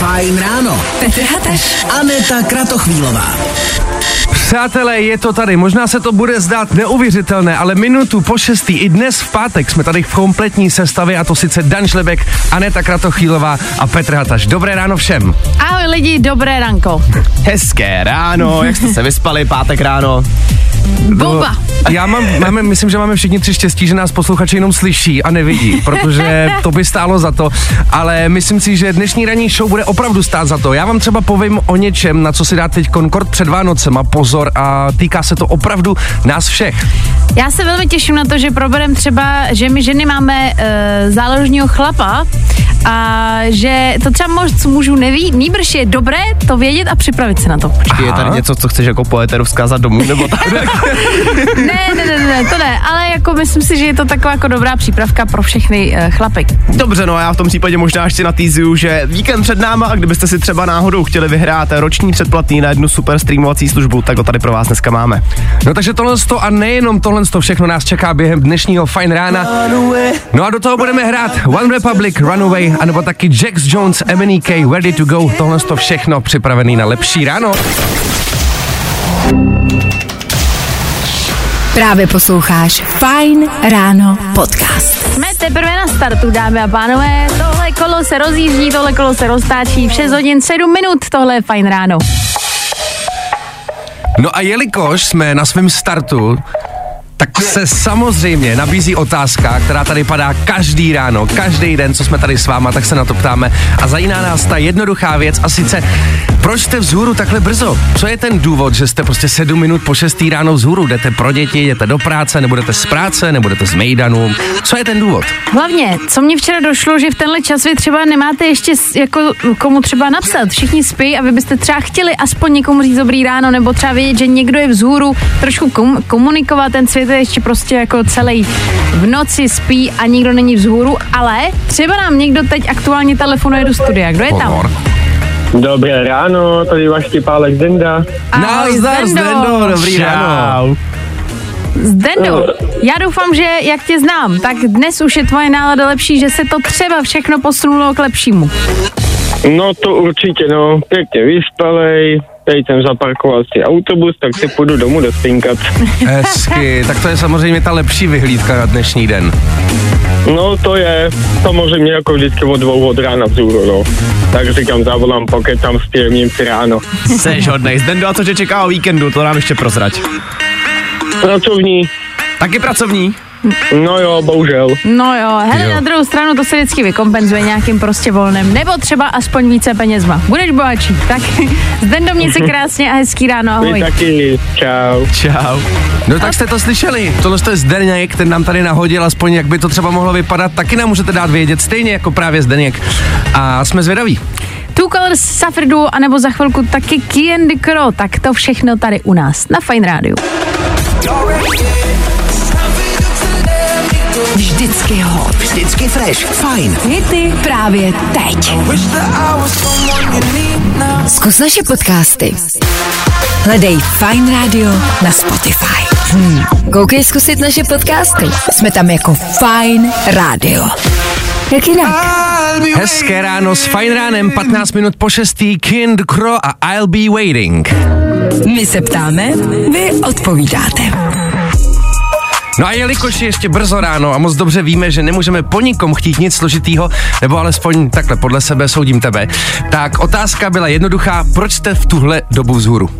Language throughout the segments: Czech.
Fajn ráno. Petr Hateš. Aneta Kratochvílová. Přátelé, je to tady. Možná se to bude zdát neuvěřitelné, ale minutu po šestý i dnes v pátek jsme tady v kompletní sestavě a to sice Dan Šlebek, Aneta Kratochvílová a Petr Hataš. Dobré ráno všem. Ahoj lidi, dobré ranko. Hezké ráno, jak jste se vyspali, pátek ráno. Bomba. Já mám, máme, myslím, že máme všichni tři štěstí, že nás posluchači jenom slyší a nevidí, protože to by stálo za to, ale myslím si, že dnešní ranní show bude opravdu stát za to. Já vám třeba povím o něčem, na co si dát teď Concord před Vánocem a pozor a týká se to opravdu nás všech. Já se velmi těším na to, že proberem třeba, že my ženy máme uh, záložního chlapa a že to třeba moc mužů neví, nýbrž je dobré to vědět a připravit se na to. Počkej, je tady něco, co chceš jako po éteru vzkázat domů, nebo tak? Ne, ne, ne, ne, to ne, ale jako myslím si, že je to taková jako dobrá přípravka pro všechny uh, chlapy. Dobře, no a já v tom případě možná ještě natýzuju, že víkend před náma a kdybyste si třeba náhodou chtěli vyhrát roční předplatný na jednu super streamovací službu, tak ho tady pro vás dneska máme. No takže tohle to a nejenom tohle to všechno nás čeká během dnešního fajn rána. No a do toho budeme hrát One Republic, Runaway, anebo taky Jax Jones, MNK, Ready to Go. Tohle to všechno připravený na lepší ráno. Právě posloucháš Fajn ráno podcast. Jsme teprve na startu, dámy a pánové. Tohle kolo se rozjíždí, tohle kolo se roztáčí. V 6 hodin 7 minut, tohle je fajn ráno. No a jelikož jsme na svém startu, tak se samozřejmě nabízí otázka, která tady padá každý ráno, každý den, co jsme tady s váma, tak se na to ptáme. A zajímá nás ta jednoduchá věc a sice, proč jste vzhůru takhle brzo? Co je ten důvod, že jste prostě sedm minut po šestý ráno vzhůru? Jdete pro děti, jdete do práce, nebudete z práce, nebudete z mejdanu? Co je ten důvod? Hlavně, co mě včera došlo, že v tenhle čas vy třeba nemáte ještě jako komu třeba napsat. Všichni spí a vy byste třeba chtěli aspoň někomu říct dobrý ráno, nebo třeba vědět, že někdo je vzhůru, trošku kom- komunikovat, ten svět je ještě prostě jako celý v noci spí a nikdo není vzhůru, ale třeba nám někdo teď aktuálně telefonuje do studia. Kdo je tam? Dobré ráno, tady váš Pálek Zenda. Ahoj, Nazdar, Zdendo, dobrý ráno. Zdendo, já doufám, že jak tě znám, tak dnes už je tvoje nálada lepší, že se to třeba všechno posunulo k lepšímu. No to určitě, no, pěkně vyspalej, teď jsem zaparkoval si autobus, tak si půjdu domů dospinkat. Hezky, tak to je samozřejmě ta lepší vyhlídka na dnešní den. No to je samozřejmě jako vždycky od dvou od rána vzhůru, no. Tak říkám, zavolám, pokud tam spěrním si ráno. Seš hodnej. Zdendo, a co tě čeká o víkendu, to nám ještě prozrať. Pracovní, Taky pracovní. No jo, bohužel. No jo, hele, Jo. na druhou stranu to se vždycky vykompenzuje nějakým prostě volnem, nebo třeba aspoň více penězma. Budeš bohatší, tak měj se krásně a hezký ráno, Vy ahoj. taky, čau. Čau. No tak jste to slyšeli, tohle je Zdeněk, ten nám tady nahodil, aspoň jak by to třeba mohlo vypadat, taky nám můžete dát vědět, stejně jako právě Zdeněk. A jsme zvědaví. Two Colors, Suffer Duo, anebo za chvilku taky Candy Crow, tak to všechno tady u nás na Fine Radio. Vždycky hot. Vždycky fresh. Fajn. Hity právě teď. Zkus naše podcasty. Hledej Fine Radio na Spotify. Hmm. Koukej zkusit naše podcasty. Jsme tam jako Fine Radio. Jak jinak? Hezké ráno s Fajn ránem, 15 minut po 6. Kind Crow a I'll be waiting. My se ptáme, vy odpovídáte. No a jelikož je ještě brzo ráno a moc dobře víme, že nemůžeme po nikom chtít nic složitýho, nebo alespoň takhle podle sebe soudím tebe, tak otázka byla jednoduchá, proč jste v tuhle dobu vzhůru?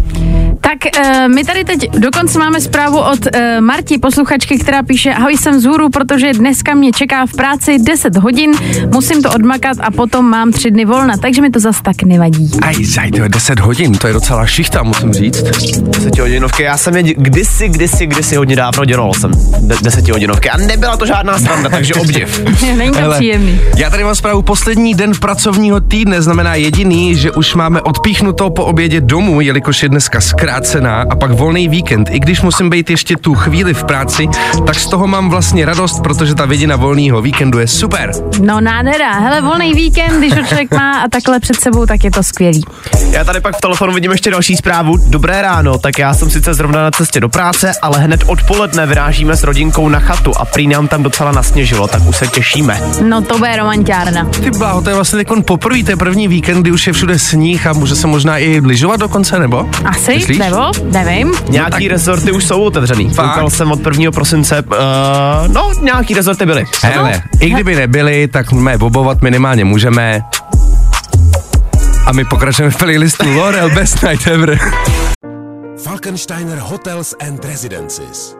Tak uh, my tady teď dokonce máme zprávu od uh, Marti, posluchačky, která píše Ahoj, jsem vzhůru, protože dneska mě čeká v práci 10 hodin, musím to odmakat a potom mám tři dny volna, takže mi to zas tak nevadí. Aj, zaj, to je 10 hodin, to je docela šichta, musím říct. Desetihodinovky, já jsem je kdysi, kdysi, kdysi hodně dávno dělal jsem desetihodinovky a nebyla to žádná sranda, takže obdiv. Není to příjemný. Já tady mám zprávu poslední den pracovního týdne, znamená jediný, že už máme odpíchnuto po obědě domů, jelikož je dneska zkrácená a pak volný víkend. I když musím být ještě tu chvíli v práci, tak z toho mám vlastně radost, protože ta vidina volného víkendu je super. No nádhera, hele, volný víkend, když ho člověk má a takhle před sebou, tak je to skvělý. Já tady pak v telefonu vidím ještě další zprávu. Dobré ráno, tak já jsem sice zrovna na cestě do práce, ale hned odpoledne vyrážíme s rodinkou na chatu a prý nám tam docela nasněžilo, tak už se těšíme. No to bude romantiárna. Ty bláho, to je vlastně teď poprvé, to je první víkend, kdy už je všude sníh a může se možná i lyžovat dokonce, nebo? Asi, Myslíš? nebo? Nevím. Nějaký rezorty už jsou otevřený. Fakt? Koukal jsem od 1. prosince, uh, no nějaký rezorty byly. Hele, i kdyby nebyli, tak mé bobovat minimálně můžeme. A my pokračujeme v playlistu Laurel Best Night Ever. Falkensteiner Hotels and Residences.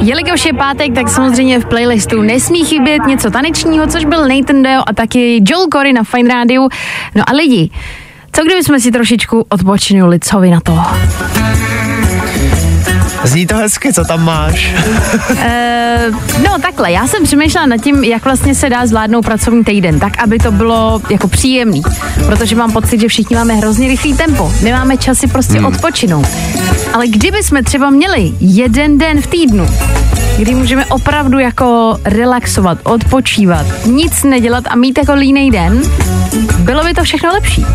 Jelikož je pátek, tak samozřejmě v playlistu nesmí chybět něco tanečního, což byl Nathan Dale a taky Joel Corey na Fine Radio. No a lidi, co kdyby jsme si trošičku odpočinuli, co vy na to? Zní to hezky, co tam máš? E, no takhle, já jsem přemýšlela nad tím, jak vlastně se dá zvládnout pracovní týden, tak aby to bylo jako příjemný, protože mám pocit, že všichni máme hrozně rychlý tempo, nemáme časy prostě hmm. odpočinout. Ale kdyby jsme třeba měli jeden den v týdnu, kdy můžeme opravdu jako relaxovat, odpočívat, nic nedělat a mít jako línej den, bylo by to všechno lepší.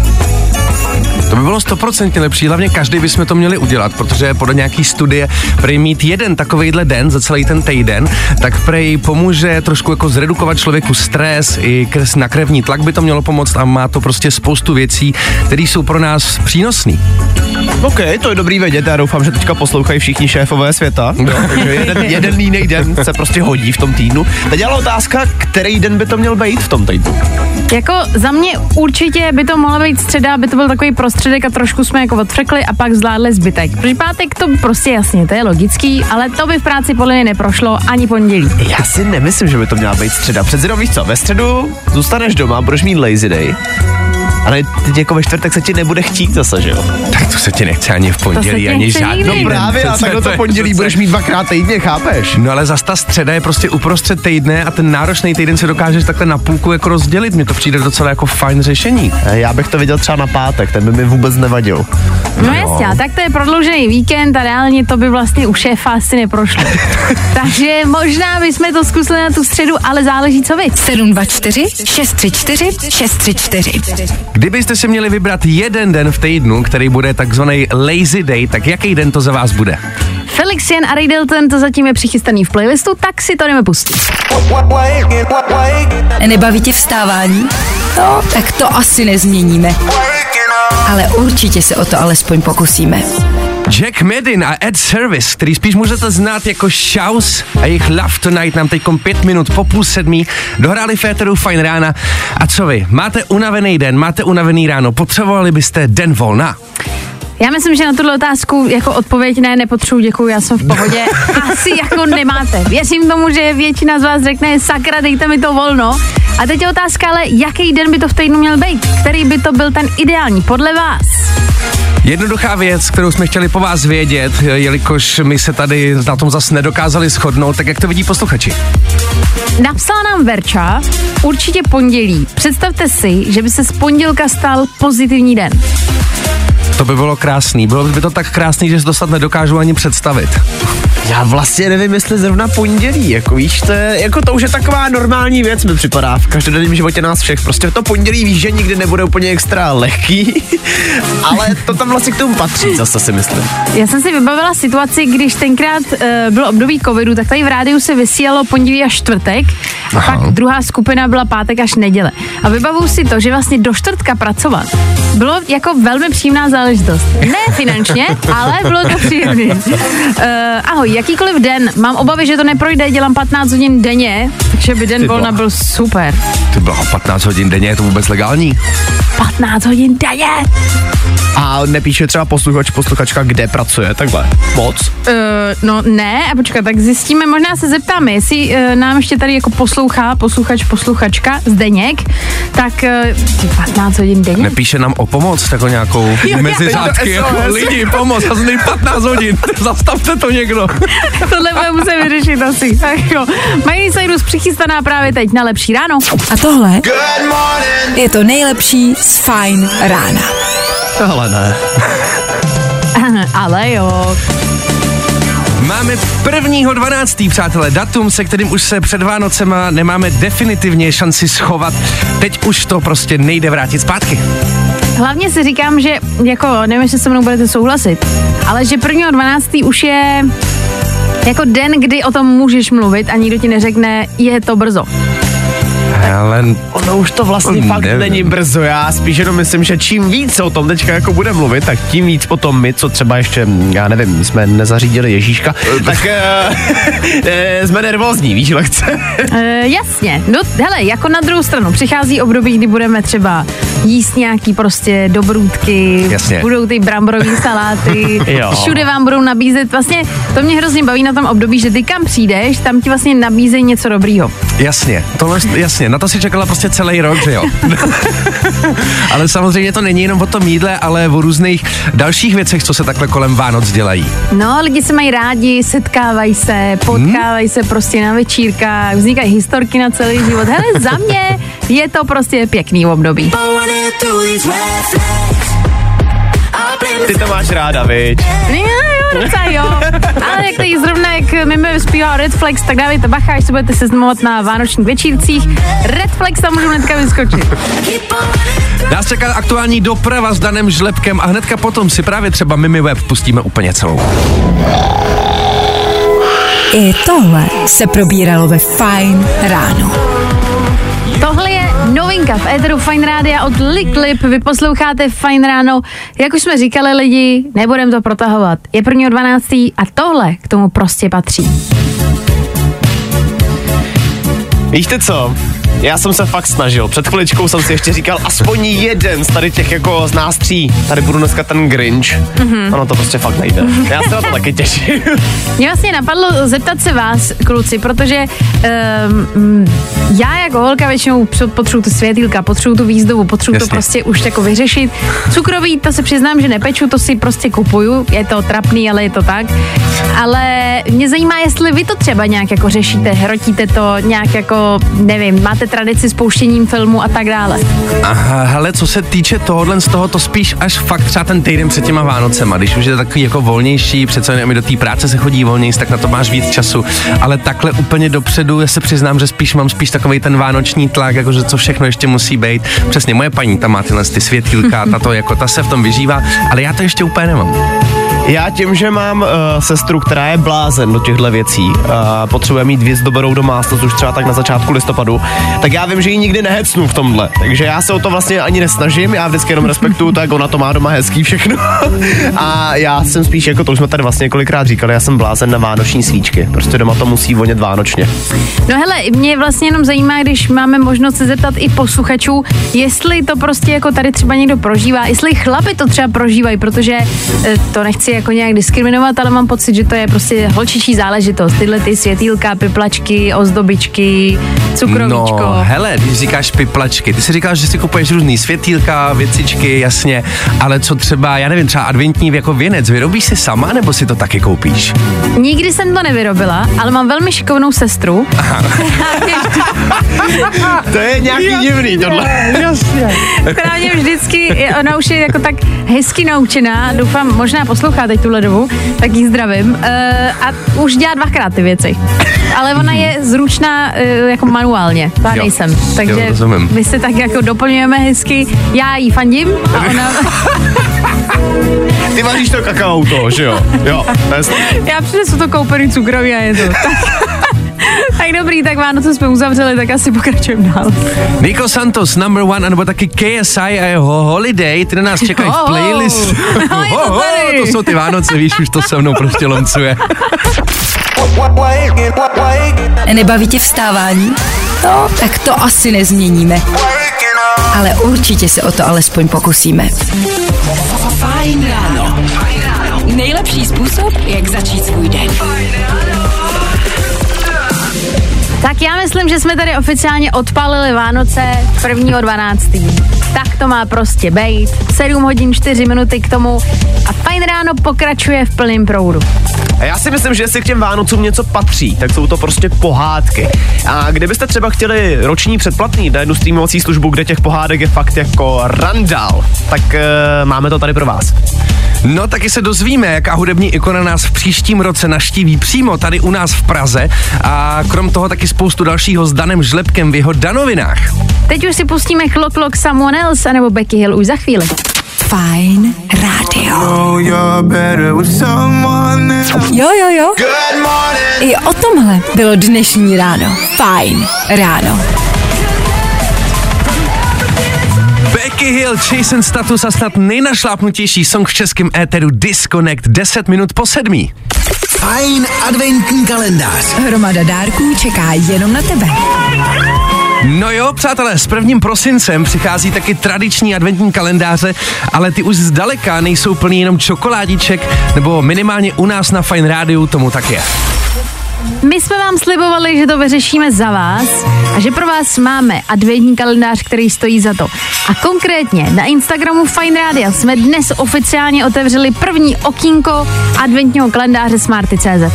To by bylo stoprocentně lepší, hlavně každý bychom to měli udělat, protože podle nějaký studie prej mít jeden takovejhle den za celý ten týden, tak prej pomůže trošku jako zredukovat člověku stres i kres na krevní tlak by to mělo pomoct a má to prostě spoustu věcí, které jsou pro nás přínosné. OK, to je dobrý vědět, já doufám, že teďka poslouchají všichni šéfové světa. No. Takže jeden, jeden jiný den se prostě hodí v tom týdnu. Teď ale otázka, který den by to měl být v tom týdnu? Jako za mě určitě by to mohla být středa, by to byl takový prostředek a trošku jsme jako odfrekli a pak zvládli zbytek. Protože pátek to prostě jasně, to je logický, ale to by v práci podle mě neprošlo ani pondělí. Já si nemyslím, že by to měla být středa. Přece víš co, ve středu zůstaneš doma, budeš mít lazy day. Ale teď jako ve čtvrtek se ti nebude chtít zase, že jo? Tak to se ti nechce ani v pondělí, ani žádný den. Právě, a takhle to pondělí přece- budeš mít dvakrát týdně, chápeš? No ale zas ta středa je prostě uprostřed týdne a ten náročný týden se dokážeš takhle na půlku jako rozdělit. Mně to přijde docela jako fajn řešení. Eh, Já bych to viděl třeba na pátek, ten by mi vůbec nevadil. No jasně, a tak to je prodloužený víkend a reálně to by vlastně u šéfa asi neprošlo. Takže možná bychom to zkusili na tu středu, ale záleží co vy. 724 634 634. Kdybyste si měli vybrat jeden den v týdnu, který bude takzvaný lazy day, tak jaký den to za vás bude? Felix Jen a Ray Dalton to zatím je přichystaný v playlistu, tak si to jdeme pustit. Nebaví tě vstávání? No, tak to asi nezměníme. Ale určitě se o to alespoň pokusíme. Jack Medin a Ed Service, který spíš můžete znát jako Shouse a jejich Love Tonight nám teď pět minut po půl sedmí dohráli Féteru Fine rána. A co vy? Máte unavený den, máte unavený ráno, potřebovali byste den volna? Já myslím, že na tuhle otázku jako odpověď ne, nepotřebuji, děkuji, já jsem v pohodě. Asi jako nemáte. Věřím tomu, že většina z vás řekne, sakra, dejte mi to volno. A teď je otázka, ale jaký den by to v týdnu měl být? Který by to byl ten ideální podle vás? Jednoduchá věc, kterou jsme chtěli po vás vědět, jelikož my se tady na tom zase nedokázali shodnout, tak jak to vidí posluchači? Napsala nám Verča, určitě pondělí. Představte si, že by se z pondělka stal pozitivní den. To by bylo krásný. Bylo by to tak krásný, že si to snad nedokážu ani představit. Já vlastně nevím, jestli zrovna pondělí, jako víš, to je, jako to už je taková normální věc, mi připadá v každodenním životě nás všech. Prostě to pondělí víš, že nikdy nebude úplně extra lehký, ale to tam vlastně k tomu patří, zase si myslím. Já jsem si vybavila situaci, když tenkrát uh, bylo období covidu, tak tady v rádiu se vysílalo pondělí až čtvrtek a Aha. pak druhá skupina byla pátek až neděle. A vybavuju si to, že vlastně do čtvrtka pracovat bylo jako velmi příjemná záležitost. Ne finančně, ale bylo to příjemné. Uh, ahoj, jakýkoliv den, mám obavy, že to neprojde, dělám 15 hodin denně, takže by den volna byl super. Ty bylo 15 hodin denně, je to vůbec legální? 15 hodin denně. A nepíše třeba posluchač, posluchačka, kde pracuje, takhle. Moc. Uh, no ne, a počkat, tak zjistíme, možná se zeptáme, jestli uh, nám ještě tady jako poslouchá, posluchač, posluchačka, Zdeněk, tak uh, 15 hodin denně. Nepíše nám o pomoc, jako nějakou mezi řádky, jako lidi, pomoc, já jsem tady 15 hodin, zastavte to někdo. Tohle bude muset vyřešit asi. Tak jo. Miley Cyrus přichystaná právě teď na lepší ráno. A tohle je to nejlepší z Fine rána. Tohle ne. Ale jo. Máme 1.12. přátelé, datum, se kterým už se před Vánocema nemáme definitivně šanci schovat. Teď už to prostě nejde vrátit zpátky. Hlavně si říkám, že jako, nevím, jestli se mnou budete souhlasit, ale že 1.12. už je jako den, kdy o tom můžeš mluvit a nikdo ti neřekne, je to brzo. Ale Ono už to vlastně fakt nevím. není brzo. Já spíš jenom myslím, že čím víc se o tom teďka jako bude mluvit, tak tím víc potom my, co třeba ještě, já nevím, jsme nezařídili Ježíška, tak uh, jsme nervózní, víš, lehce. E, jasně, no hele, jako na druhou stranu, přichází období, kdy budeme třeba jíst nějaký prostě dobrůdky, Jasně. budou ty bramborové saláty, všude vám budou nabízet, vlastně to mě hrozně baví na tom období, že ty kam přijdeš, tam ti vlastně nabízejí něco dobrýho. jasně, tohle, jasně, na to si čekala prostě celý rok, že jo? ale samozřejmě to není jenom o tom jídle, ale o různých dalších věcech, co se takhle kolem Vánoc dělají. No, lidi se mají rádi, setkávají se, potkávají se prostě na večírkách, vznikají historky na celý život. Hele, za mě je to prostě pěkný období. Ty to máš ráda, viď? Jo, docela jo. Ale jak tady zrovna, jak Mime zpívá Red Flex, tak dávejte bacha, až se budete seznamovat na vánočních večírcích. Red Flex tam můžu hnedka vyskočit. Nás čeká aktuální doprava s Danem Žlepkem a hnedka potom si právě třeba Mimi Web pustíme úplně celou. I tohle se probíralo ve Fine ráno. Novinka v Eteru Fine Rádia od Liklip. Vy posloucháte Fine Ráno. Jak už jsme říkali lidi, nebudem to protahovat. Je 1.12. a tohle k tomu prostě patří. Víte co? Já jsem se fakt snažil. Před chviličkou jsem si ještě říkal, aspoň jeden z tady těch jako z nás tří. Tady budu dneska ten Grinch. Mm-hmm. Ono to prostě fakt nejde. Já se na to taky těším. Mě vlastně napadlo zeptat se vás, kluci, protože um, já jako holka většinou potřebuju tu světýlka, potřebuju tu výzdobu, potřebuju to prostě už jako vyřešit. Cukroví, to se přiznám, že nepeču, to si prostě kupuju, je to trapný, ale je to tak. Ale mě zajímá, jestli vy to třeba nějak jako řešíte, hrotíte to nějak jako, nevím, máte tradici s pouštěním filmu a tak dále. Aha, hele, co se týče tohohle z toho, to spíš až fakt třeba ten týden před těma Vánocema, když už je takový jako volnější, přece jenom do té práce se chodí volnější, tak na to máš víc času. Ale takhle úplně dopředu, já se přiznám, že spíš mám spíš takový ten vánoční tlak, jakože co všechno ještě musí být. Přesně moje paní tam má tyhle ty ta to jako ta se v tom vyžívá, ale já to ještě úplně nemám. Já tím, že mám uh, sestru, která je blázen do těchto věcí, uh, potřebuje mít vyzdobenou domácnost už třeba tak na začátku listopadu, tak já vím, že ji nikdy nehecnu v tomhle. Takže já se o to vlastně ani nesnažím, já vždycky jenom respektuju, tak ona to má doma hezký všechno. A já jsem spíš, jako to už jsme tady vlastně několikrát říkali, já jsem blázen na vánoční svíčky. Prostě doma to musí vonět vánočně. No hele, mě vlastně jenom zajímá, když máme možnost se zeptat i posluchačů, jestli to prostě jako tady třeba někdo prožívá, jestli chlapi to třeba prožívají, protože eh, to nechci jako nějak diskriminovat, ale mám pocit, že to je prostě holčičí záležitost. Tyhle ty světýlka, piplačky, ozdobičky, cukrovíčko. No, hele, když říkáš piplačky, ty si říkáš, že si kupuješ různý světýlka, věcičky, jasně, ale co třeba, já nevím, třeba adventní jako věnec, vyrobíš si sama, nebo si to taky koupíš? Nikdy jsem to nevyrobila, ale mám velmi šikovnou sestru. To je nějaký divný tohle. která mě vždycky, ona už je jako tak hezky naučená, doufám, možná poslouchá teď tuhle dobu, tak jí zdravím. Uh, a už dělá dvakrát ty věci. Ale ona je zručná uh, jako manuálně, já Jo. nejsem. Takže Jo, my se tak jako doplňujeme hezky. Já jí fandím a ona, Ty vaříš to kakao to, že jo? Jo, to je já přinesu to koupený cukroví a je to. tak dobrý, tak Vánoce jsme uzavřeli, tak asi pokračujeme dál. Nico Santos, number one, anebo taky KSI a jeho Holiday, ty na nás čekají v Oh, playlist. oh, je to tady. to jsou ty Vánoce, víš, už to se mnou prostě lomcuje. Nebaví tě vstávání? No, tak to asi nezměníme. ale určitě se o to alespoň pokusíme. Fajn ráno. Nejlepší způsob, jak začít svůj den. Tak já myslím, že jsme tady oficiálně odpalili Vánoce 1.12. Tak to má prostě být. 7 hodin 4 minuty k tomu a fajn ráno pokračuje v plném proudu. A já si myslím, že jestli k těm Vánocům něco patří, tak jsou to prostě pohádky. A kdybyste třeba chtěli roční předplatný na jednu streamovací službu, kde těch pohádek je fakt jako randál, tak e, máme to tady pro vás. No taky se dozvíme, jaká hudební ikona nás v příštím roce naštíví přímo tady u nás v Praze a krom toho taky spoustu dalšího s Danem Žlepkem v jeho Danovinách. Teď už si pustíme Clock Clock Someone Else anebo Becky Hill už za chvíli. Fajn rádio. Jo, jo, jo. I o tomhle bylo dnešní ráno. Fajn ráno. Becky Hill, Jason Status a snad nejnašlápnutější song v českém éteru Disconnect 10 minut po sedmí. Fajn adventní kalendář. Hromada dárků čeká jenom na tebe. No jo, přátelé, s prvním prosincem přichází taky tradiční adventní kalendáře, ale ty už zdaleka nejsou plný jenom čokoládiček, nebo minimálně u nás na Fine Rádiu tomu tak je. My jsme vám slibovali, že to vyřešíme za vás a že pro vás máme adventní kalendář, který stojí za to. A konkrétně na Instagramu Fine Radio jsme dnes oficiálně otevřeli první okýnko adventního kalendáře Smarty.cz.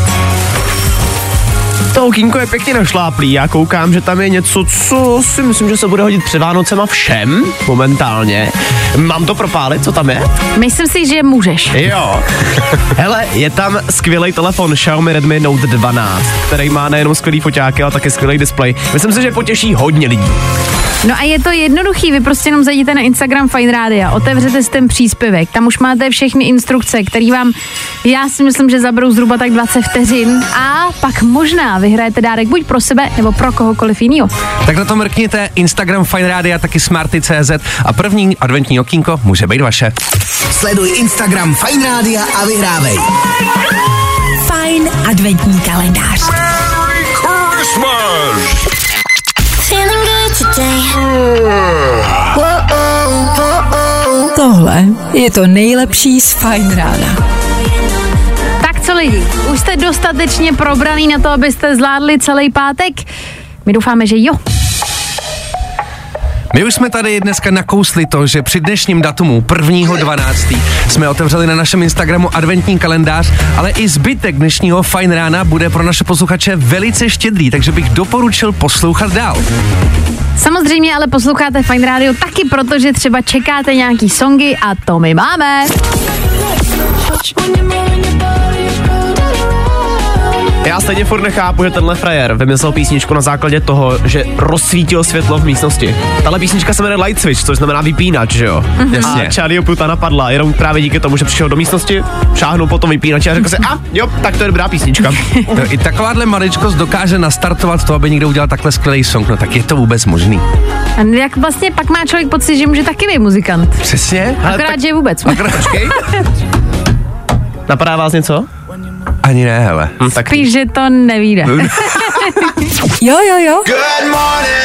To okýnko je pěkně našláplý, já koukám, že tam je něco, co si myslím, že se bude hodit před Vánocema všem momentálně. Mám to propálit, co tam je? Myslím si, že můžeš. Jo. Hele, je tam skvělý telefon Xiaomi Redmi Note 12, který má nejenom skvělý foťáky, ale také skvělý displej. Myslím si, že potěší hodně lidí. No a je to jednoduchý, vy prostě jenom zajděte na Instagram Fine Radio, otevřete si ten příspěvek, tam už máte všechny instrukce, které vám, já si myslím, že zaberou zhruba tak 20 vteřin a pak možná vyhrajete dárek buď pro sebe nebo pro kohokoliv jiného. Tak na to mrkněte Instagram Fine Radio, taky Smarty.cz a první adventní okýnko může být vaše. Sleduj Instagram Fajn Rádia a vyhrávej. Fajn adventní kalendář. Tohle je to nejlepší z Fajn rána. Tak co lidi, už jste dostatečně probraný na to, abyste zvládli celý pátek? My doufáme, že jo. My už jsme tady dneska nakousli to, že při dnešním datumu 1.12. jsme otevřeli na našem Instagramu adventní kalendář, ale i zbytek dnešního fajn rána bude pro naše posluchače velice štědrý, takže bych doporučil poslouchat dál. Samozřejmě ale posloucháte Fine Radio taky proto, že třeba čekáte nějaký songy a to my máme. Já stejně furt nechápu, že tenhle frajer vymyslel písničku na základě toho, že rozsvítil světlo v místnosti. Tahle písnička se jmenuje Light Switch, což znamená vypínač, že jo? Mhm. Jasně. A Charlie Puta napadla, jenom právě díky tomu, že přišel do místnosti, šáhnul po tom vypínači a řekl si, a jo, tak to je dobrá písnička. No, I takováhle maličkost dokáže nastartovat to, aby někdo udělal takhle skvělý song, no tak je to vůbec možný. A jak vlastně pak má člověk pocit, že může taky být muzikant. Přesně? Akorát, že vůbec. Počkej. Napadá vás něco? Ani ne, hele. Hm, tak Spíš, že to nevíde. Jo, jo, jo.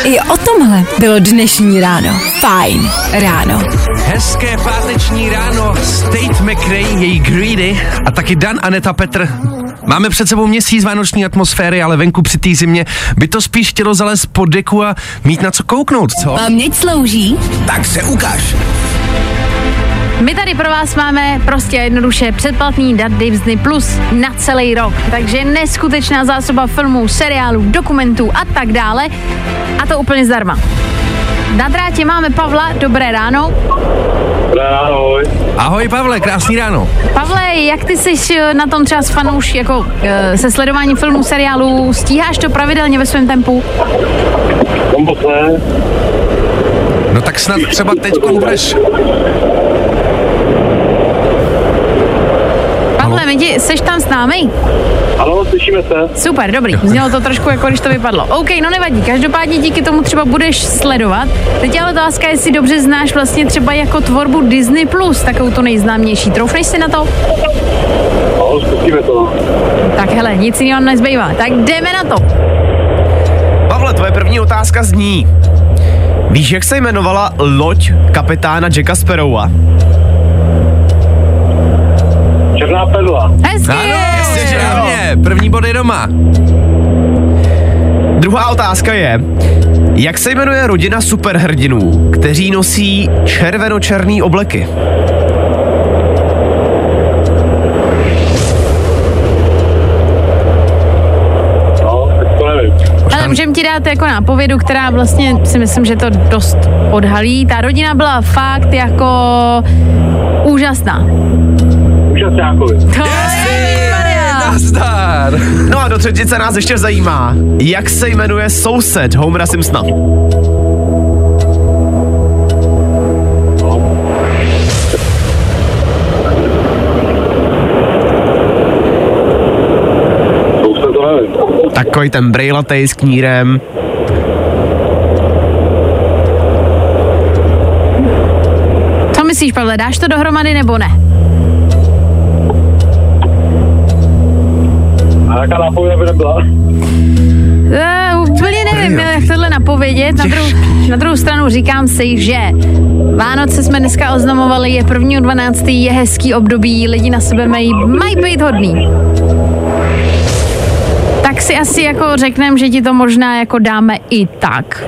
I o tomhle bylo dnešní ráno. Fajn ráno. Hezké páteční ráno, State McRae, její Greedy a taky Dan, Aneta, Petr. Máme před sebou měsíc vánoční atmosféry, ale venku při té zimě by to spíš chtělo zalézt pod deku a mít na co kouknout, co? Paměť slouží. Tak se ukáž. My tady pro vás máme prostě jednoduše předplatný dat Disney Plus na celý rok. Takže neskutečná zásoba filmů, seriálů, dokumentů a tak dále. A to úplně zdarma. Na drátě máme Pavla, dobré ráno. Ahoj. Ahoj Pavle, krásný ráno. Pavle, jak ty jsi eh, na tom třeba s fanouš, jako eh, se sledováním filmů, seriálů, stíháš to pravidelně ve svém tempu? No tak snad třeba teď budeš. Pavle, my ti, seš tam s námi? Ano, slyšíme se. Super, dobrý. Znělo to trošku jako když to vypadlo. OK, no nevadí. Každopádně díky tomu třeba budeš sledovat. Teď ale otázka, jestli dobře znáš vlastně třeba jako tvorbu Disney+, Plus, takovou tu nejznámější. Troufneš si na to? No, zkusíme to. Tak hele, nic jiného nezbývá. Tak jdeme na to. Pavle, tvoje první otázka zní. Víš, jak se jmenovala loď kapitána Jacka Sparrowa? Černá perla. Hezky! Ano, jasně, že mě. První bod je doma. Druhá otázka je, jak se jmenuje rodina superhrdinů, kteří nosí červeno-černý obleky? No, můžeme ti dát jako nápovědu, která vlastně si myslím, že to dost odhalí. Ta rodina byla fakt jako úžasná. Maria. Nazdar. No a do třetice nás ještě zajímá, jak se jmenuje soused Homera Simpsona. Takový ten brejlatej s knírem. Co myslíš, Pavle, dáš to dohromady nebo ne? Jaká nápověda by nebyla? Uh, úplně nevím, jak tohle napovědět. Na, druhou, na druhou stranu říkám si, že Vánoce jsme dneska oznamovali, je 1.12. je hezký období, lidi na sebe mají, mají být hodný. Tak si asi jako řekneme, že ti to možná jako dáme i tak.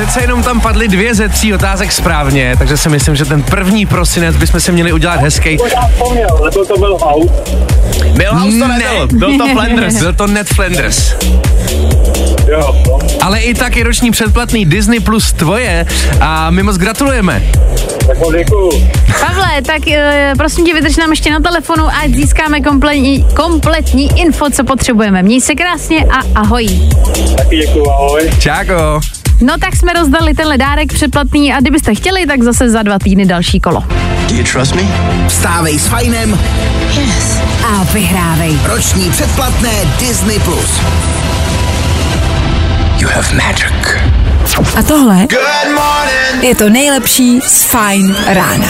Přece jenom tam padly dvě ze tří otázek správně, takže si myslím, že ten první prosinec bychom si měli udělat hezký. Nebyl to byl aut. Milhouse to Ne. nebyl, byl to Flanders. Byl to Ned Flanders. Jo, no. Ale i tak je roční předplatný Disney Plus tvoje a my moc gratulujeme. Tak moc děkuju. Pavle, tak eh, prosím tě, vydrž nám ještě na telefonu, ať získáme kompletní, kompletní info, co potřebujeme. Měj se krásně a ahoj. Taky děkuju, ahoj. Čáko. No tak jsme rozdali tenhle dárek předplatný a kdybyste chtěli, tak zase za dva týdny další kolo. Vstávej s Fajnem A vyhrávej. roční předplatné Disney+. Plus. You have magic. A tohle je to nejlepší z Fine rána.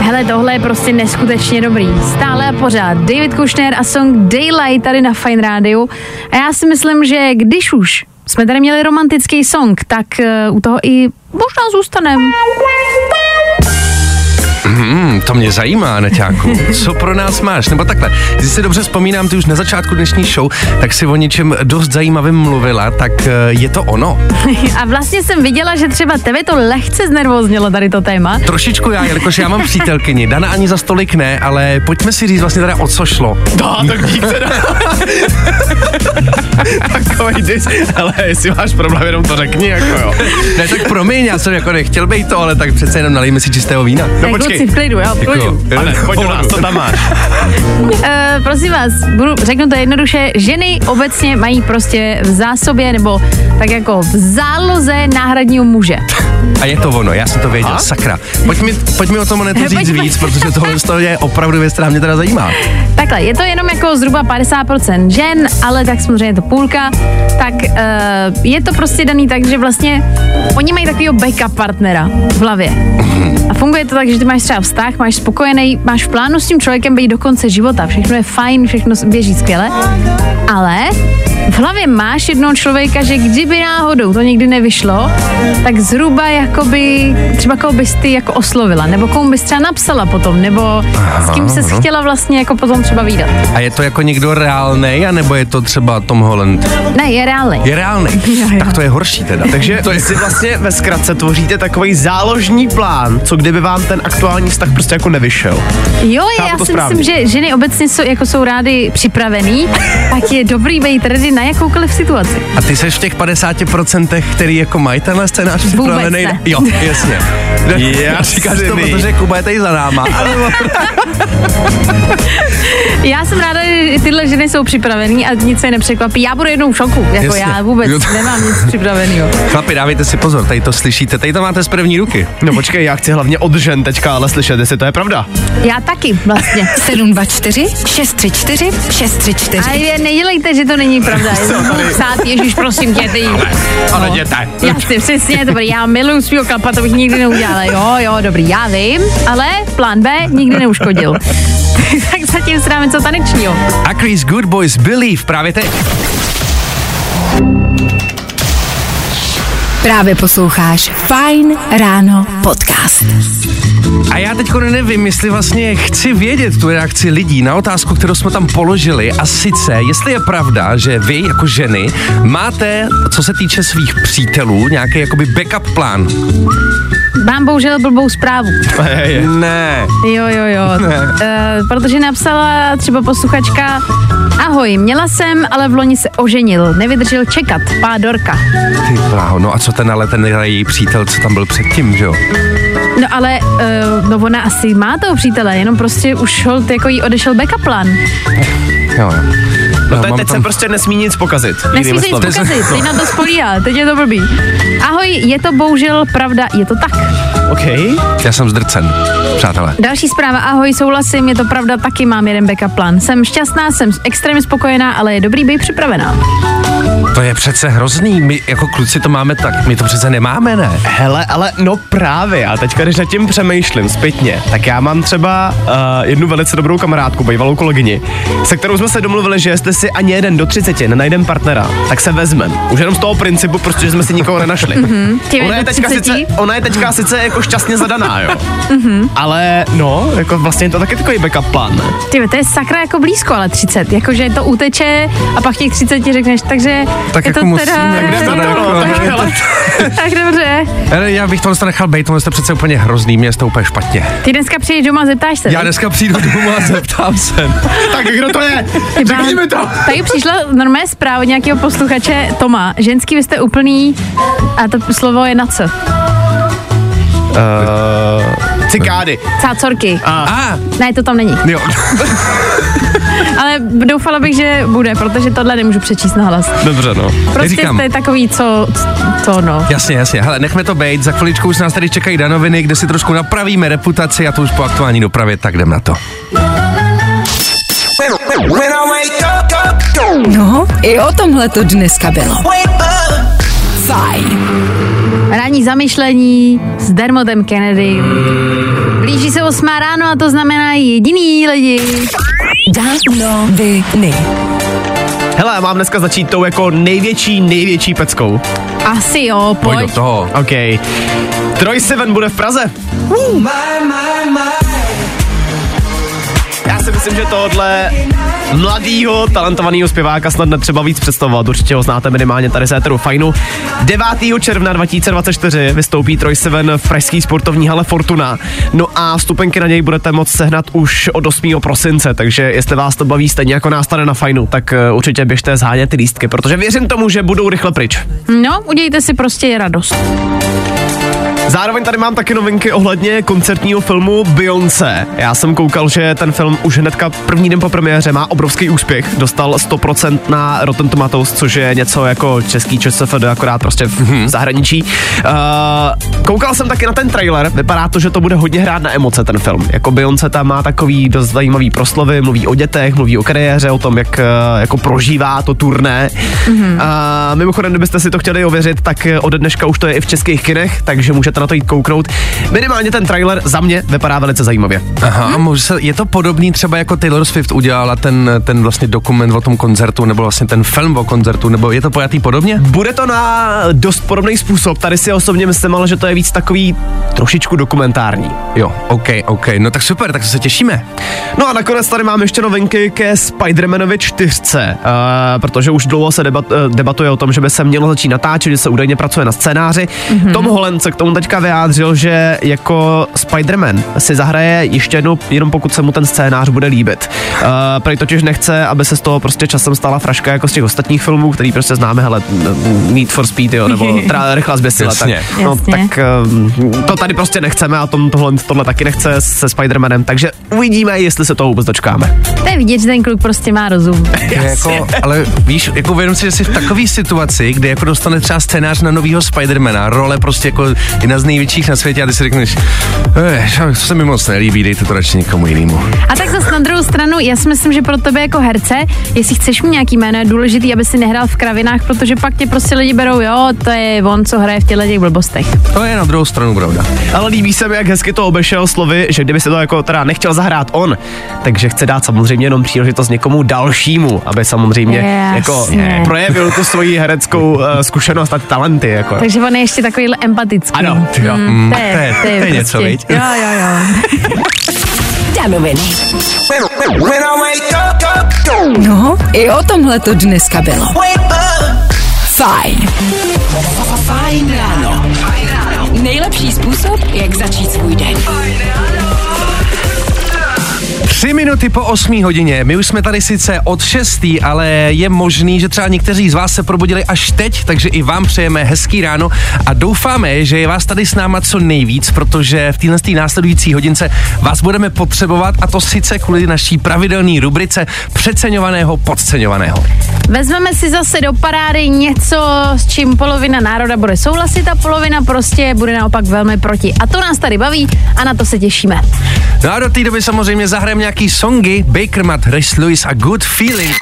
Hele, tohle je prostě neskutečně dobrý. Stále a pořád. David Kushner a song Daylight tady na Fine Radio. A já si myslím, že když už jsme tady měli romantický song, tak uh, u toho i možná zůstaneme. Hmm, to mě zajímá, Neťáku. Co pro nás máš? Nebo takhle, když si dobře vzpomínám, ty už na začátku dnešní show, tak si o něčem dost zajímavým mluvila, tak eh, je to ono. A vlastně jsem viděla, že třeba tebe to lehce znervoznilo tady to téma. Trošičku já, jelikož já mám přítelkyni. Dana ani za stolik ne, ale pojďme si říct vlastně teda o co šlo. No, tak dík teda. Takový dis. Ale jestli máš problém, jenom to řekni, jako jo. Ne, tak promiň, já jsem jako nechtěl být to, ale tak přece jenom nalijme si čistého vína. No, počkej. kluci, v klidu, v klidu. Jako, Ale pojď do nás, co tam máš? Uh, prosím vás, budu, řeknu to jednoduše, ženy obecně mají prostě v zásobě nebo tak jako v záloze náhradního muže. A je to ono, já jsem to věděl, A? sakra. Pojď mi, pojď mi o tom hned říct víc, protože tohle je opravdu věc, která mě teda zajímá. Takhle, je to jenom jako zhruba 50% žen, ale tak samozřejmě to půlka, tak uh, je to prostě daný tak, že vlastně oni mají takového backup partnera v hlavě. A funguje to tak, že ty máš třeba vztah, máš spokojený, máš v plánu s tím člověkem být do konce života, všechno je fajn, všechno běží skvěle, ale v hlavě máš jednoho člověka, že kdyby náhodou to nikdy nevyšlo, tak zhruba jakoby, třeba koho bys ty jako oslovila, nebo komu bys třeba napsala potom, nebo s kým se chtěla vlastně jako potom třeba výdat. A je to jako někdo reálný, anebo je to třeba Tom Holland? Ne, je reálný. Je reálný. Jo, jo. Tak to je horší teda. Takže to je si vlastně ve zkratce tvoříte takový záložní plán, co kdyby vám ten aktuální vztah prostě jako nevyšel. Jo, Chápu já si správně. myslím, že ženy obecně jsou, jako jsou rády připravený, tak je dobrý být ready na jakoukoliv situaci. A ty seš v těch 50%, který jako mají tenhle scénář připravený? ne. Jo, jasně. Říkáš to, Jasný. protože Kuba je tady za náma. Já jsem ráda, že tyhle ženy jsou připravený a nic se nepřekvapí. Já budu jednou v šoku, jako Jasně. já vůbec Jo, nemám nic připraveného. Chlapi, dávejte si pozor, tady to slyšíte, tady to máte z první ruky. No počkej, já chci hlavně od žen teďka ale slyšet, jestli to je pravda. Já taky vlastně. 724 634 634. A je, nedělejte, že to není pravda. Budu psát, Ježíš, prosím tě, ty. Ale jděte. Jasně, přesně, dobrý, já miluju svýho klapa, to bych nikdy neudělala. Jo, jo, dobrý, já vím, ale plán B nikdy neuškodil. tak zatím dáme co tanečního. A Chris Good Boys Believe právě teď. Právě posloucháš Fine Ráno podcast. A já teď nevím, jestli vlastně chci vědět tu reakci lidí na otázku, kterou jsme tam položili. A sice, jestli je pravda, že vy jako ženy máte, co se týče svých přítelů, nějaký jakoby backup plán. Mám bohužel blbou zprávu. Ne. Jo, jo, jo. Uh, protože napsala třeba posluchačka, ahoj, měla jsem, ale v loni se oženil, nevydržel čekat, pádorka. Ty bláho, no a co ten ale ten její přítel, co tam byl předtím, že jo? No ale, uh, no ona asi má toho přítele, jenom prostě už hold, jako jí odešel backup plán. Jo, jo. No to je, teď tam- se prostě nesmí nic pokazit. Nesmí se nic pokazit, teď na to spolíhá, teď je to blbý. Ahoj, je to bohužel pravda, je to tak. OK. Já jsem zdrcen, přátelé. Další zpráva, ahoj, souhlasím, je to pravda, taky mám jeden backup plán. Jsem šťastná, jsem extrémně spokojená, ale je dobrý být připravená. To je přece hrozný, my jako kluci to máme tak, my to přece nemáme, ne? Hele, ale no právě, já teďka, když nad tím přemýšlím zpětně, tak já mám třeba uh, jednu velice dobrou kamarádku, bývalou kolegyni, se kterou jsme se domluvili, že jestli si ani jeden do 30 nenajdem partnera, tak se vezmem. Už jenom z toho principu, prostě, že jsme si nikoho nenašli. Těmi Ona je, teďka 30? sice, ona je teďka sice jako šťastně zadaná, jo. Ale no, jako vlastně je to taky takový backup plán? Ty, to je sakra jako blízko, ale 30, jakože to uteče a pak těch 30 ti řekneš, takže Tak je jako to musíme, teda... tak na to, tak hele. tak dobře. Ale já bych tohle to nechal být, tohle je přece úplně hrozný, mě je to úplně špatně. Ty dneska přijdeš doma a zeptáš se. Já dneska přijdu domů a zeptám se. Tak kdo to je? Řekni mi to. Tady přišla normálně zpráva od nějakého posluchače Toma. Ženský, vy jste úplný a to slovo je na co? Uh, cikády. Cácorky. A, Ne, to tam není. jo. Ale doufala bych, že bude, protože tohle nemůžu přečíst na hlas. Dobře, no. Prostě Říkám. jste takový, co, co no. Jasně, jasně. Hele, nechme to být. Za chviličku už nás tady čekají danoviny, kde si trošku napravíme reputaci a to už po aktuální dopravě, tak jdem na to. No, i o tomhle to dneska bylo. Fajn. Ranní zamyšlení s Dermotem Kennedy. Blíží se 8 ráno a to znamená jediný lidi. Danoviny. Hele, mám dneska začít tou jako největší, největší peckou. Asi jo, Pojď pojď. do toho. OK. Troy Seven bude v Praze. Já si myslím, že tohle mladýho, talentovaného zpěváka snad netřeba víc představovat. Určitě ho znáte minimálně tady z éteru Fajnu. 9. června 2024 vystoupí Troy Seven v pražské sportovní hale Fortuna. No a vstupenky na něj budete moct sehnat už od 8. prosince, takže jestli vás to baví stejně jako nás tady na Fajnu, tak eh, určitě běžte zhánět ty lístky, protože věřím tomu, že budou rychle pryč. No, udějte si prostě radost. Zároveň tady mám taky novinky ohledně koncertního filmu Beyoncé. Já jsem koukal, že ten film už hnedka první den po premiéře má obrovský úspěch. Dostal 100% na Rotten Tomatoes, což je něco jako český ČSFD, akorát prostě v zahraničí. Uh, koukal jsem taky na ten trailer. Vypadá to, že to bude hodně hrát na emoce ten film. Jako Beyoncé tam má takový dost zajímavý proslovy, mluví o dětech, mluví o kariéře, o tom, jak eh, jako prožívá to turné. Mm-hmm. Uh, mimochodem, kdybyste si to chtěli ověřit, tak ode dneška už to je i v českých kinech, takže můžete na to jít kouknout. Minimálně ten trailer za mě vypadá velice zajímavě. Aha, a může se, je to podobný třeba jako Taylor Swift udělala ten, ten vlastně dokument o tom koncertu, nebo vlastně ten film o koncertu, nebo je to pojatý podobně? Bude to na dost podobný způsob. Tady si osobně myslím, ale že to je víc takový trošičku dokumentární. Jo, OK, OK, no tak super, tak se těšíme. No a nakonec tady mám ještě novinky ke Spider-Manovi 4, uh, protože už dlouho se debat, uh, debatuje o tom, že by se mělo začít natáčet, že se údajně pracuje na scénáři. Mm-hmm. Tom Holland se k tomu teďka vyjádřil, že jako Spider-Man si zahraje ještě jednou, jenom pokud se mu ten scénář bude líbit. Uh, prej totiž nechce, aby se z toho prostě časem stala fraška jako z těch ostatních filmů, který prostě známe, hele, Need for Speed, jo, nebo tra, rychlá zběsila. Jasně. Tak, no, Jasně. tak uh, to tady prostě nechceme a tom, tohle, tohle taky nechce se Spider-Manem, takže uvidíme, jestli se toho vůbec dočkáme. To je vidět, že ten kluk prostě má rozum. Jako, ale víš, jako uvědom si, že jsi v takové situaci, kde jako dostane třeba scénář na novýho Spidermana, role prostě jako jedna z největších na světě a ty si řekneš, eh, to se mi moc nelíbí, dejte to radši někomu jinému. A tak zase na druhou stranu, já si myslím, že pro tebe jako herce, jestli chceš mít nějaký jméno, je důležitý, aby si nehrál v kravinách, protože pak tě prostě lidi berou, jo, to je on, co hraje v těchto těch blbostech. To je na druhou stranu pravda. Ale líbí se mi, jak hezky to obešel slovy, že kdyby se to jako teda nechtěl zahrát on, takže chce dát samozřejmě jenom příležitost někomu dalšímu, aby samozřejmě Jasně. jako projevil tu svoji hereckou uh, zkušenost a talenty. Jako. Takže on je ještě takovýhle empatický. Ano, jo. Mm, to, to je- je, to je něco, prostě- viď? Jo, jo, jo. No, i o tomhle to dneska bylo. Fajn. Fajn ráno. Nejlepší způsob, jak začít svůj den. Tři minuty po 8 hodině. My už jsme tady sice od 6, ale je možný, že třeba někteří z vás se probudili až teď, takže i vám přejeme hezký ráno a doufáme, že je vás tady s náma co nejvíc, protože v téhle následující hodince vás budeme potřebovat a to sice kvůli naší pravidelné rubrice přeceňovaného, podceňovaného. Vezmeme si zase do parády něco, s čím polovina národa bude souhlasit a polovina prostě bude naopak velmi proti. A to nás tady baví a na to se těšíme. No a do té doby samozřejmě zahrajeme nějaký songy, Baker Matt, Rest Lewis a Good Feeling.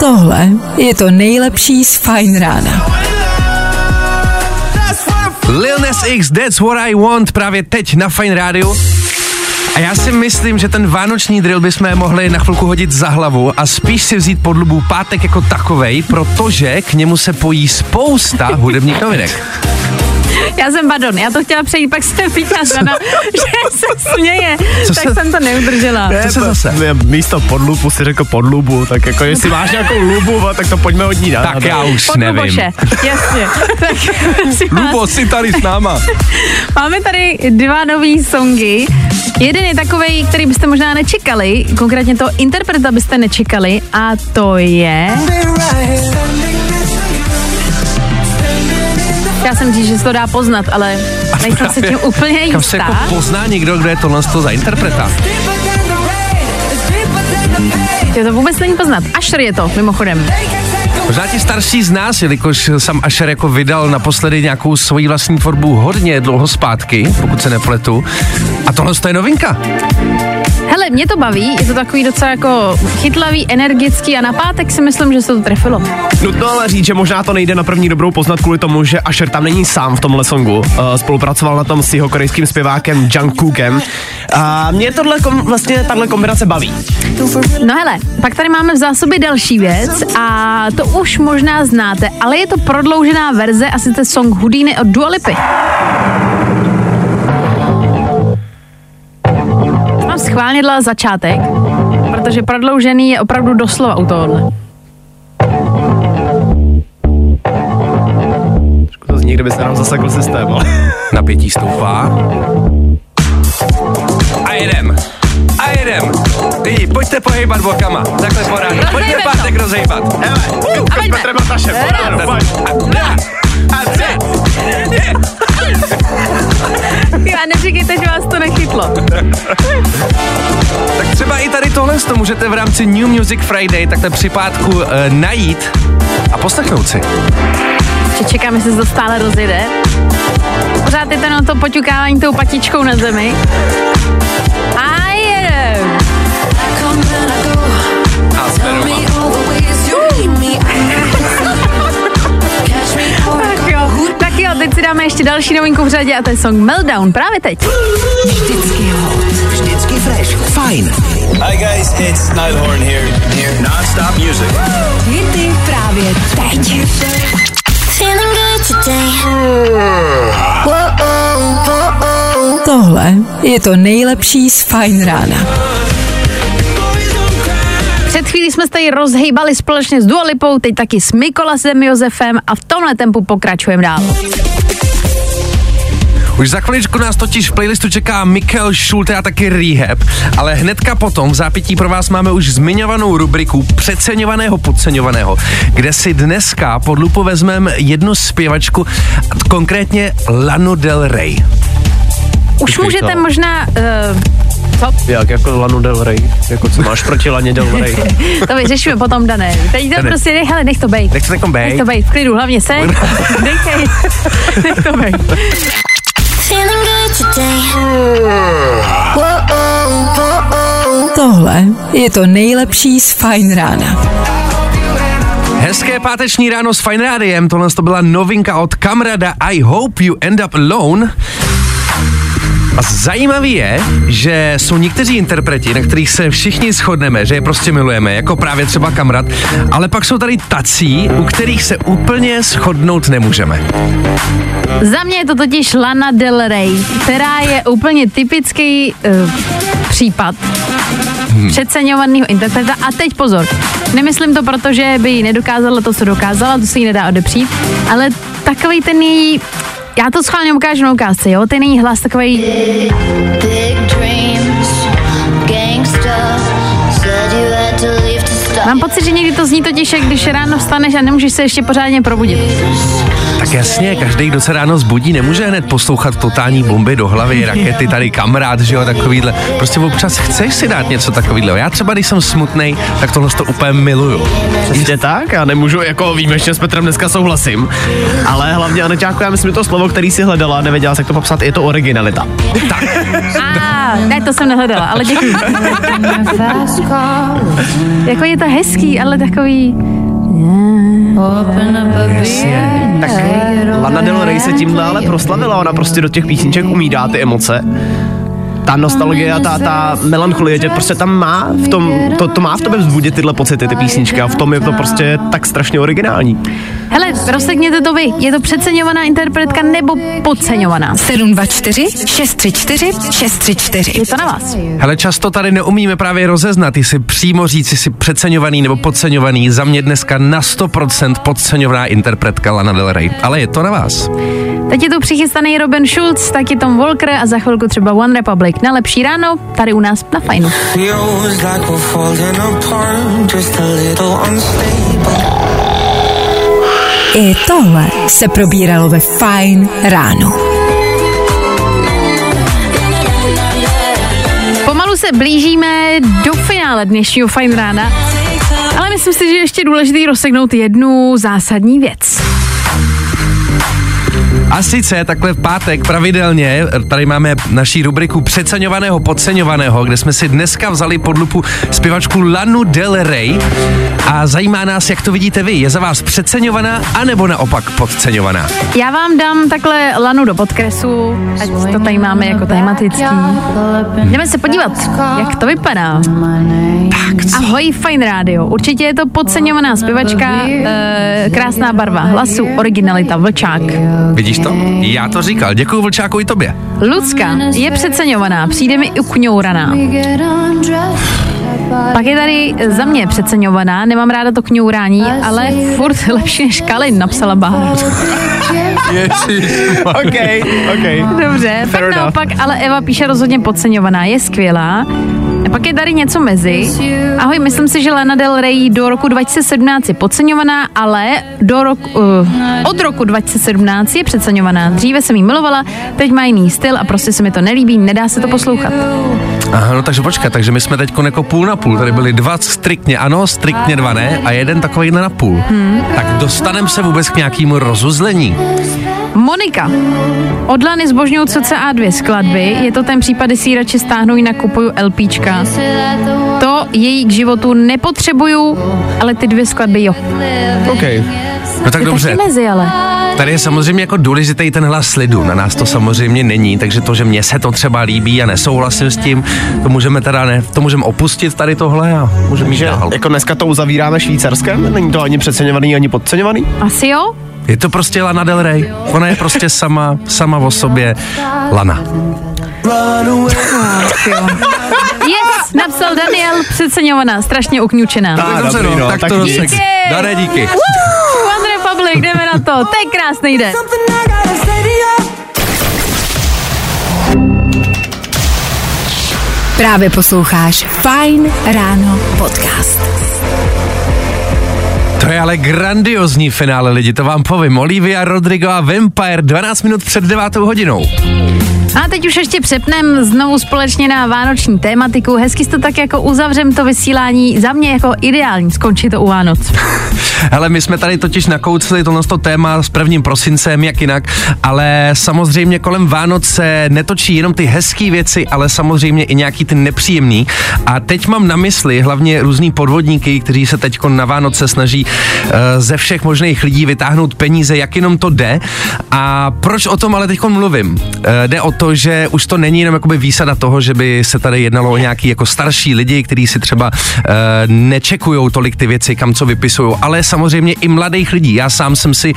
Tohle je to nejlepší z Fajn rána. Lil Nas X, That's What I Want, právě teď na Fine Radio. A já si myslím, že ten vánoční drill bychom mohli na chvilku hodit za hlavu a spíš si vzít pod lubu pátek jako takovej, protože k němu se pojí spousta hudebních novinek. Já jsem Badon, já to chtěla přejít, pak jsem Dana, že se směje, Co tak se- jsem to neudržela. Co se zase? Ne, Místo podlubu si řekl podlubu, tak jako jestli máš nějakou lubu, tak to pojďme od ní dát. Tak já už Pod nevím. Jasně. tak, Lubo, jsi tady s náma. Máme tady dva nový songy. Jeden je takový, který byste možná nečekali, konkrétně toho interpreta byste nečekali, a to je... Já jsem říct, že se to dá poznat, ale nejsem si tím úplně Kam se jistá. jako pozná někdo, kdo je tohle to za interpreta? Je to vůbec není poznat. Asher je to, mimochodem. Možná ti starší z nás, jelikož sam Asher jako vydal naposledy nějakou svoji vlastní tvorbu hodně dlouho zpátky, pokud se nepletu. A tohle to je novinka. Hele, mě to baví, je to takový docela jako chytlavý, energický a na pátek si myslím, že se to trefilo. Nutno ale říct, že možná to nejde na první dobrou poznat kvůli tomu, že Asher tam není sám v tomhle songu. Uh, spolupracoval na tom s jeho korejským zpěvákem Jungkookem. A mě tohle kom, vlastně tahle kombinace baví. No hele, pak tady máme v zásobě další věc a to už možná znáte, ale je to prodloužená verze a sice song Houdini od Dua Lipy. Mám schválně dala začátek, protože prodloužený je opravdu doslova u tohohle. To zní, kdyby se nám zasekl systém, ale... Napětí stoupá. A jedem. A jedem. Lidi, pojďte pohejbat bokama. Takhle porád. Pojďte pátek rozhejbat. Hele. Petrem Matašem, porádu, pojď. A tři. Já neříkejte, že vás to nechytlo. Tak třeba i tady tohle to můžete v rámci New Music Friday takhle při pátku e, najít a poslechnout si. Že čekám, jestli se to stále rozjede. Pořád je to na to poťukávání tou patičkou na zemi. Ještě další novinku v řadě a to je song Meltdown právě teď. Vždycky hot. Vždycky fresh. Fajn. Hi guys, it's Niall Horan here. Here, non-stop music. Hity právě teď. Feeling good today. Tohle je to nejlepší z Fajn rána. Před chvílí jsme se tady rozhejbali společně s Dualipou, teď taky s Mikolasem Josefem a v tomhle tempu pokračujeme dál. Už za chviličku nás totiž v playlistu čeká Mikkel Schulte a taky Rehab, ale hnedka potom v zápětí pro vás máme už zmiňovanou rubriku Přeceňovaného, podceňovaného, kde si dneska pod lupu vezmeme jednu zpěvačku, konkrétně Lanu Del Rey. Už Počkej, můžete to- možná uh, Co? Jak jako Lanu Del Rey? Jako co máš proti Laně Del Rey? To vyřešíme potom, Dané. Teď to Dané. prostě nech, ale nech to bejt. Nech to takom Nech bej. to bejt, v klidu, hlavně se. Nech to bejt. Feeling good today. Tohle je to nejlepší z Fine Rána. Hezké páteční ráno s Fine Rádiem, tohle to byla novinka od Kamrada I Hope You End Up Alone. A zajímavý je, že jsou někteří interpreti, na kterých se všichni shodneme, že je prostě milujeme, jako právě třeba Kamrad, ale pak jsou tady tací, u kterých se úplně shodnout nemůžeme. Za mě je to totiž Lana Del Rey, která je úplně typický uh, případ Hmm. přeceňovaného interpreta. A teď pozor, nemyslím to proto, že by jí nedokázala to, co dokázala, to se jí nedá odepřít, ale takový ten její já to schválně ukážu na ukázce, jo? Ten její hlas takový Big dreams. Mám pocit, že někdy to zní totiž, jak když ráno vstaneš a nemůžeš se ještě pořádně probudit. Tak jasně, každý, kdo se ráno zbudí, nemůže hned poslouchat totální bomby do hlavy, rakety, tady kamarád, že jo, takovýhle. Prostě občas chceš si dát něco takovýhle. Já třeba, když jsem smutný, tak tohle to úplně miluju. Přesně tak, já nemůžu, jako víme, že s Petrem dneska souhlasím, ale hlavně Aneťáku, já myslím, že to slovo, který si hledala, nevěděla, jak to popsat, je to originalita. Tak, A ne, to jsem nehledala, ale děkuji. jako je to hezký, ale takový... Tak Lana Del Rey se tímhle ale proslavila, ona prostě do těch písniček umí dát ty emoce. Ta nostalgie a ta, ta melancholie, že prostě tam má v tom, to, to má v tobě vzbudit tyhle pocity, ty písničky a v tom je to prostě tak strašně originální. Hele, rozsekněte to vy. Je to přeceňovaná interpretka nebo podceňovaná? 724 634 634. Je to na vás. hele, často tady neumíme právě rozeznat, jestli přímo říct, jestli přeceňovaný nebo podceňovaný. Za mě dneska na 100% podceňovaná interpretka Lana Del Rey. Ale je to na vás. Teď je tu přichystaný Robin Schulz, taky Tom Walker a za chvilku třeba One Republic. Na lepší ráno, tady u nás na Fajnu. I tohle se probíralo ve Fine ráno. Pomalu se blížíme do finále dnešního Fajn rána, ale myslím si, že je ještě důležitý rozseknout jednu zásadní věc. A sice takhle v pátek pravidelně, tady máme naší rubriku přeceňovaného, podceňovaného, kde jsme si dneska vzali pod lupu zpěvačku Lanu Del Rey a zajímá nás, jak to vidíte vy. Je za vás přeceňovaná anebo naopak podceňovaná? Já vám dám takhle lanu do podkresu, ať to tady máme jako tematický. Jdeme se podívat, jak to vypadá. Tak, Ahoj, Fine Radio. Určitě je to podceňovaná zpěvačka, e, krásná barva hlasu, originalita, vlčák. Vidíš to? Já to říkal. Děkuji Vlčáku i tobě. Lucka je přeceňovaná, přijde mi ukňouraná. Pak je tady za mě přeceňovaná, nemám ráda to kňourání, ale furt lepší než Kalin, napsala Bára. OK, OK. Dobře, Fair pak enough. naopak, ale Eva píše rozhodně podceňovaná, je skvělá. A pak je tady něco mezi. Ahoj, myslím si, že Lana Del Rey do roku 2017 je podceňovaná, ale do roku, uh, od roku 2017 je přeceňovaná. Dříve jsem jí milovala, teď má jiný styl a prostě se mi to nelíbí, nedá se to poslouchat. Aha, no takže počkat, takže my jsme teď jako půl na půl. Tady byly dva striktně ano, striktně dva ne a jeden takový na půl. Hmm. Tak dostaneme se vůbec k nějakému rozuzlení. Monika. Od Lany zbožňuju cca dvě skladby. Je to ten případ, kdy si ji radši stáhnu i nakupuju LPčka. To její k životu nepotřebuju, ale ty dvě skladby jo. OK. No tak Je dobře, taky mezi, ale. Tady je samozřejmě jako důležitý ten hlas lidu, na nás to samozřejmě není, takže to, že mně se to třeba líbí a nesouhlasím s tím, to můžeme teda ne, to můžeme opustit tady tohle a můžeme jít Že dál. jako dneska to uzavíráme švýcarskem, není to ani přeceňovaný, ani podceňovaný? Asi jo? Je to prostě Lana Del Rey, ona je prostě sama, sama o sobě Lana. Yes, napsal Daniel, přeceňovaná, strašně ukňučená. Tak, Tak dobře, no, tak, tak to díky. Dané, díky. Woo, One Republic, jdeme na to, to je krásný den. Právě posloucháš Fine ráno podcast. To je ale grandiozní finále lidi, to vám povím. Olivia Rodrigo a Vampire 12 minut před 9 hodinou. A teď už ještě přepnem znovu společně na vánoční tématiku. Hezky to tak jako uzavřem to vysílání. Za mě jako ideální skončí to u Vánoc. Ale my jsme tady totiž nakoucli tohle to téma s prvním prosincem, jak jinak, ale samozřejmě kolem Vánoc se netočí jenom ty hezké věci, ale samozřejmě i nějaký ty nepříjemný. A teď mám na mysli hlavně různý podvodníky, kteří se teď na Vánoce snaží ze všech možných lidí vytáhnout peníze, jak jenom to jde. A proč o tom ale teď mluvím? Uh, jde o to, že už to není jenom jakoby výsada toho, že by se tady jednalo o nějaký jako starší lidi, kteří si třeba uh, nečekují tolik ty věci, kam co vypisují, ale samozřejmě i mladých lidí. Já sám jsem si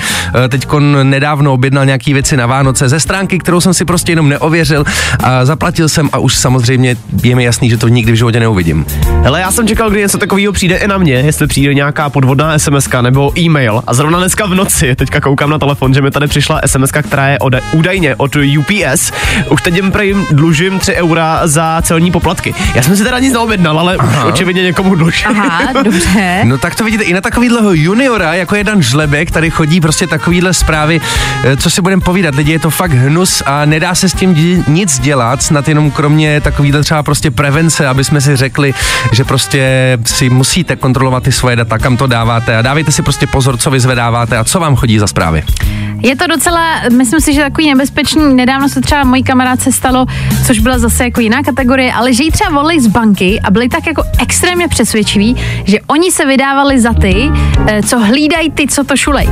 teď nedávno objednal nějaký věci na Vánoce ze stránky, kterou jsem si prostě jenom neověřil a zaplatil jsem a už samozřejmě je mi jasný, že to nikdy v životě neuvidím. Hele, já jsem čekal, kdy něco takového přijde i na mě, jestli přijde nějaká podvodná SMS nebo e-mail. A zrovna dneska v noci, teďka koukám na telefon, že mi tady přišla SMS, která je od, údajně od UPS. Už teď jim prej dlužím 3 eura za celní poplatky. Já jsem si teda nic neobjednal, ale Aha. očividně někomu dlužím. Aha, dobře. no tak to vidíte i na takovýhleho juniora, jako jeden žlebek, tady chodí prostě takovýhle zprávy, eh, co si budeme povídat, lidi, je to fakt hnus a nedá se s tím nic dělat, snad jenom kromě takovýhle třeba prostě prevence, aby jsme si řekli, že prostě si musíte kontrolovat ty svoje data, kam to dáváte a dávejte si prostě pozor, co vyzvedáváte a co vám chodí za zprávy. Je to docela, myslím si, že takový nebezpečný. Nedávno se třeba mojí kamarádce stalo, což byla zase jako jiná kategorie, ale že jí třeba volili z banky a byli tak jako extrémně přesvědčiví, že oni se vydávali za ty, eh, co hlídají ty, co to šulej.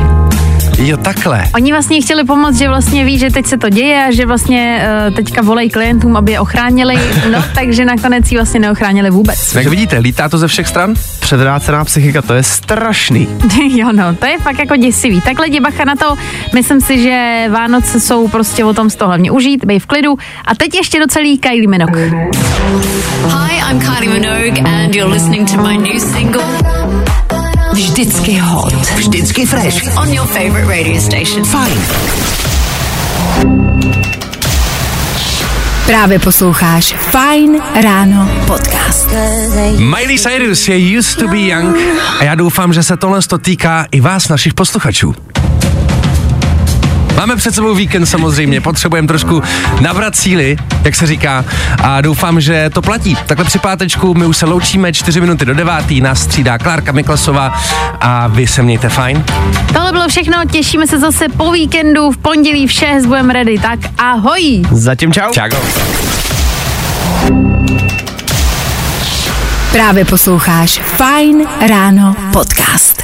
Jo, takhle. Oni vlastně chtěli pomoct, že vlastně ví, že teď se to děje a že vlastně uh, teďka volají klientům, aby je ochránili, no takže nakonec ji vlastně neochránili vůbec. Tak vidíte, lítá to ze všech stran? Předrácená psychika, to je strašný. jo, no, to je fakt jako děsivý. Takhle jdi bacha na to, myslím si, že Vánoce jsou prostě o tom z toho hlavně užít, bej v klidu. A teď ještě do celý Kylie Minogue. Hi, I'm Kylie Minogue and you're listening to my new single Vždycky hot. Vždycky fresh. on your favorite radio station. Fajn. Právě posloucháš Fine Ráno podcast. Miley Cyrus je Used to be Young a já doufám, že se tohle to týká i vás, našich posluchačů. Máme před sebou víkend samozřejmě, potřebujeme trošku nabrat síly, jak se říká, a doufám, že to platí. Takhle při pátečku my už se loučíme, čtyři minuty do devátý, nás střídá Klárka Miklasová a vy se mějte fajn. Tohle bylo všechno, těšíme se zase po víkendu, v pondělí v 6 budeme ready, tak ahoj! Zatím čau. Čago. Právě posloucháš Fine Ráno podcast.